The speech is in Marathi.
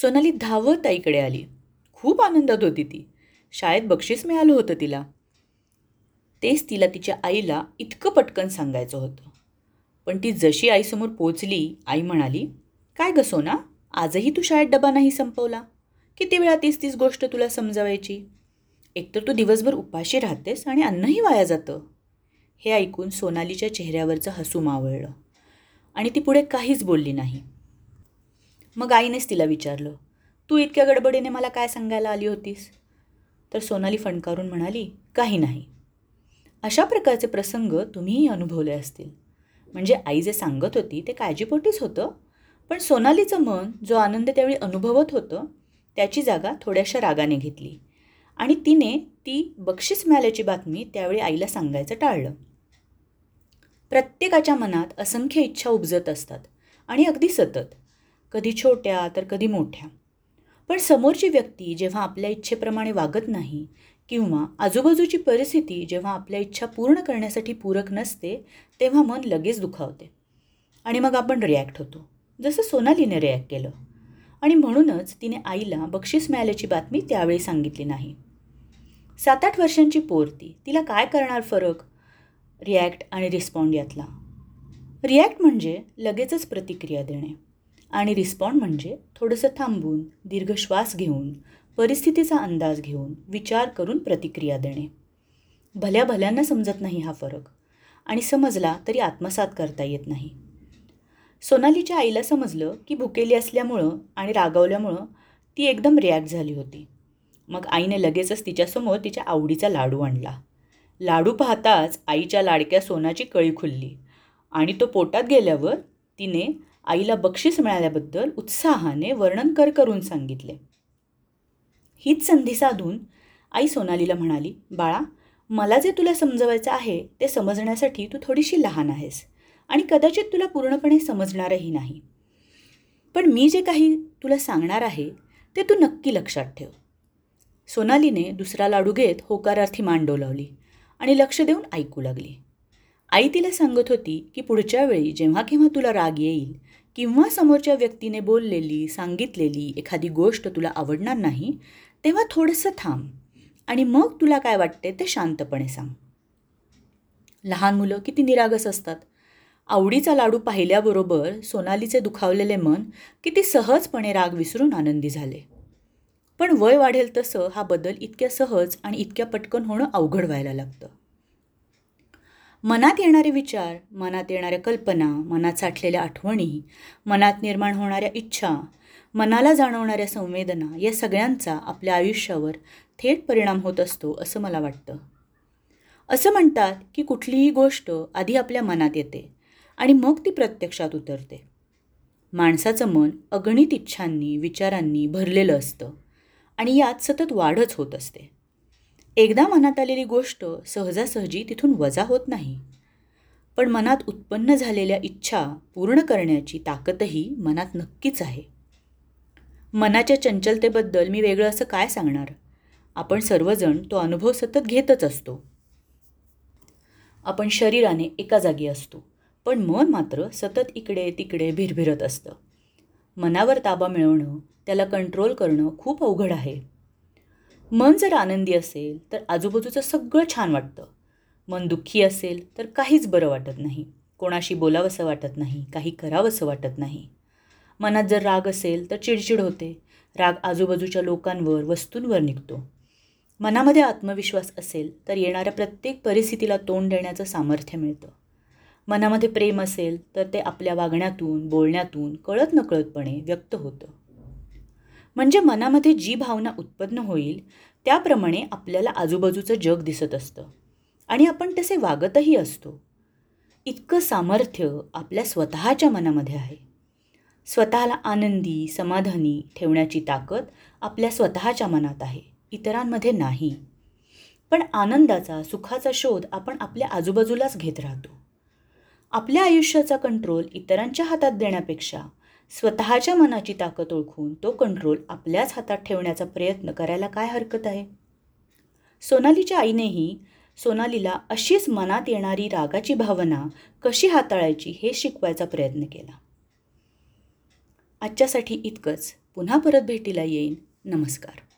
सोनाली धावत आईकडे आली. खूप आनंदात होती ती. शाळेत बक्षीस मिळालं होतं तिला. तेच तिला तिच्या आईला इतकं पटकन सांगायचं होतं. पण ती जशी आईसमोर पोचली आई म्हणाली काय ग सोना आजही तू शाळेत डबा नाही संपवला? किती वेळा तीच तीच गोष्ट तुला समजावायची? एकतर तू दिवसभर उपाशी राहतेस आणि अन्नही वाया जातं. हे ऐकून सोनालीच्या चेहऱ्यावरचं हसू मावळलं. आणि ती पुढे काहीच बोलली नाही. मग आईनेच तिला विचारलं तू इतक्या गडबडीने मला काय सांगायला आली होतीस? तर सोनाली फणकारून म्हणाली काही नाही. अशा प्रकारचे प्रसंग तुम्हीही अनुभवले असतील. म्हणजे आई जे सांगत होती ते काळजीपोटीच होतं पण सोनालीचं मन जो आनंद त्यावेळी अनुभवत होतं त्याची जागा थोड्याशा रागाने घेतली. आणि तिने ती बक्षीस मिळाल्याची बातमी त्यावेळी आईला सांगायचं टाळलं. प्रत्येकाच्या मनात असंख्य इच्छा उपजत असतात आणि अगदी सतत. कधी छोट्या तर कधी मोठ्या. पण समोरची व्यक्ती जेव्हा आपल्या इच्छेप्रमाणे वागत नाही किंवा आजूबाजूची परिस्थिती जेव्हा आपल्या इच्छा पूर्ण करण्यासाठी पूरक नसते तेव्हा मन लगेच दुखावते. आणि मग आपण रिॲक्ट होतो. जसं सोनालीने रिॲक्ट केलं. आणि म्हणूनच तिने आईला बक्षीस मिळाल्याची बातमी त्यावेळी सांगितली नाही. सात आठ वर्षांची पोरती. तिला काय करणार फरक? रिॲक्ट आणि रिस्पॉन्ड यातला. रिॲक्ट म्हणजे लगेचच प्रतिक्रिया देणे. आणि रिस्पॉन्ड म्हणजे थोडंसं थांबून दीर्घ श्वास घेऊन परिस्थितीचा अंदाज घेऊन विचार करून प्रतिक्रिया देणे. भल्या भल्यांना समजत नाही हा फरक आणि समजला तरी आत्मसात करता येत नाही. सोनालीच्या आईला समजलं की भुकेली असल्यामुळं आणि रागावल्यामुळं ती एकदम रिॲक्ट झाली होती. मग आईने लगेचच तिच्यासमोर तिच्या आवडीचा लाडू आणला. लाडू पाहताच आईच्या लाडक्या सोनाची कळी खुलली आणि तो पोटात गेल्यावर तिने आईला बक्षीस मिळाल्याबद्दल उत्साहाने वर्णन कर करून सांगितले. हीच संधी साधून आई सोनालीला म्हणाली बाळा मला जे तुला समजवायचं आहे ते समजण्यासाठी तू थोडीशी लहान आहेस आणि कदाचित तुला पूर्णपणे समजणारही नाही. पण मी जे काही तुला सांगणार आहे ते तू नक्की लक्षात ठेव. सोनालीने दुसरा लाडू घेत होकारार्थी मान डोलावली आणि लक्ष देऊन ऐकू लागली. आई तिला सांगत होती की पुढच्या वेळी जेव्हा केव्हा तुला राग येईल किंवा समोरच्या व्यक्तीने बोललेली सांगितलेली एखादी गोष्ट तुला आवडणार नाही तेव्हा थोडंसं थांब आणि मग तुला काय वाटते ते शांतपणे सांग. लहान मुलं किती निरागस असतात. आवडीचा लाडू पाहिल्याबरोबर सोनालीचे दुखावलेले मन किती सहजपणे राग विसरून आनंदी झाले. पण वय वाढेल तसं हा बदल इतक्या सहज आणि इतक्या पटकन होणं अवघड व्हायला लागतं. मनात येणारे विचार मनात येणाऱ्या कल्पना मनात साठलेल्या आठवणी मनात निर्माण होणाऱ्या इच्छा मनाला जाणवणाऱ्या संवेदना या सगळ्यांचा आपल्या आयुष्यावर थेट परिणाम होत असतो असं मला वाटतं. असं म्हणतात की कुठलीही गोष्ट आधी आपल्या मनात येते आणि मग ती प्रत्यक्षात उतरते. माणसाचं मन अगणित इच्छांनी विचारांनी भरलेलं असतं आणि यात सतत वाढच होत असते. एकदा मनात आलेली गोष्ट सहजासहजी तिथून वजा होत नाही. पण मनात उत्पन्न झालेल्या इच्छा पूर्ण करण्याची ताकदही मनात नक्कीच आहे. मनाच्या चंचलतेबद्दल मी वेगळं असं काय सांगणार? आपण सर्वजण तो अनुभव सतत घेतच असतो. आपण शरीराने एका जागी असतो पण मन मात्र सतत इकडे तिकडे भिरभिरत असतं. मनावर ताबा मिळवणं त्याला कंट्रोल करणं खूप अवघड आहे. मन जर आनंदी असेल तर आजूबाजूचं सगळं छान वाटतं. मन दुःखी असेल तर काहीच बरं वाटत नाही. कोणाशी बोलावंसं वाटत नाही काही करावंसं वाटत नाही. मनात जर राग असेल तर चिडचिड होते. राग आजूबाजूच्या लोकांवर वस्तूंवर निघतो. मनामध्ये आत्मविश्वास असेल तर येणाऱ्या प्रत्येक परिस्थितीला तोंड देण्याचं सामर्थ्य मिळतं. मनामध्ये प्रेम असेल तर ते आपल्या वागण्यातून बोलण्यातून कळत नकळतपणे व्यक्त होतं. म्हणजे मनामध्ये जी भावना उत्पन्न होईल त्याप्रमाणे आपल्याला आजूबाजूचं जग दिसत असतं. आणि आपण तसे वागतही असतो. इतकं सामर्थ्य आपल्या स्वतःच्या मनामध्ये आहे. स्वतःला आनंदी समाधानी ठेवण्याची ताकद आपल्या स्वतःच्या मनात आहे इतरांमध्ये नाही. पण आनंदाचा सुखाचा शोध आपण आपल्या आजूबाजूलाच घेत राहतो. आपल्या आयुष्याचा कंट्रोल इतरांच्या हातात देण्यापेक्षा स्वतःच्या मनाची ताकद ओळखून तो कंट्रोल आपल्याच हातात ठेवण्याचा प्रयत्न करायला काय हरकत आहे? सोनालीच्या आईनेही सोनालीला अशीच मनात येणारी रागाची भावना कशी हाताळायची हे शिकवायचा प्रयत्न केला. आजच्यासाठी इतकंच. पुन्हा परत भेटीला येईन. नमस्कार.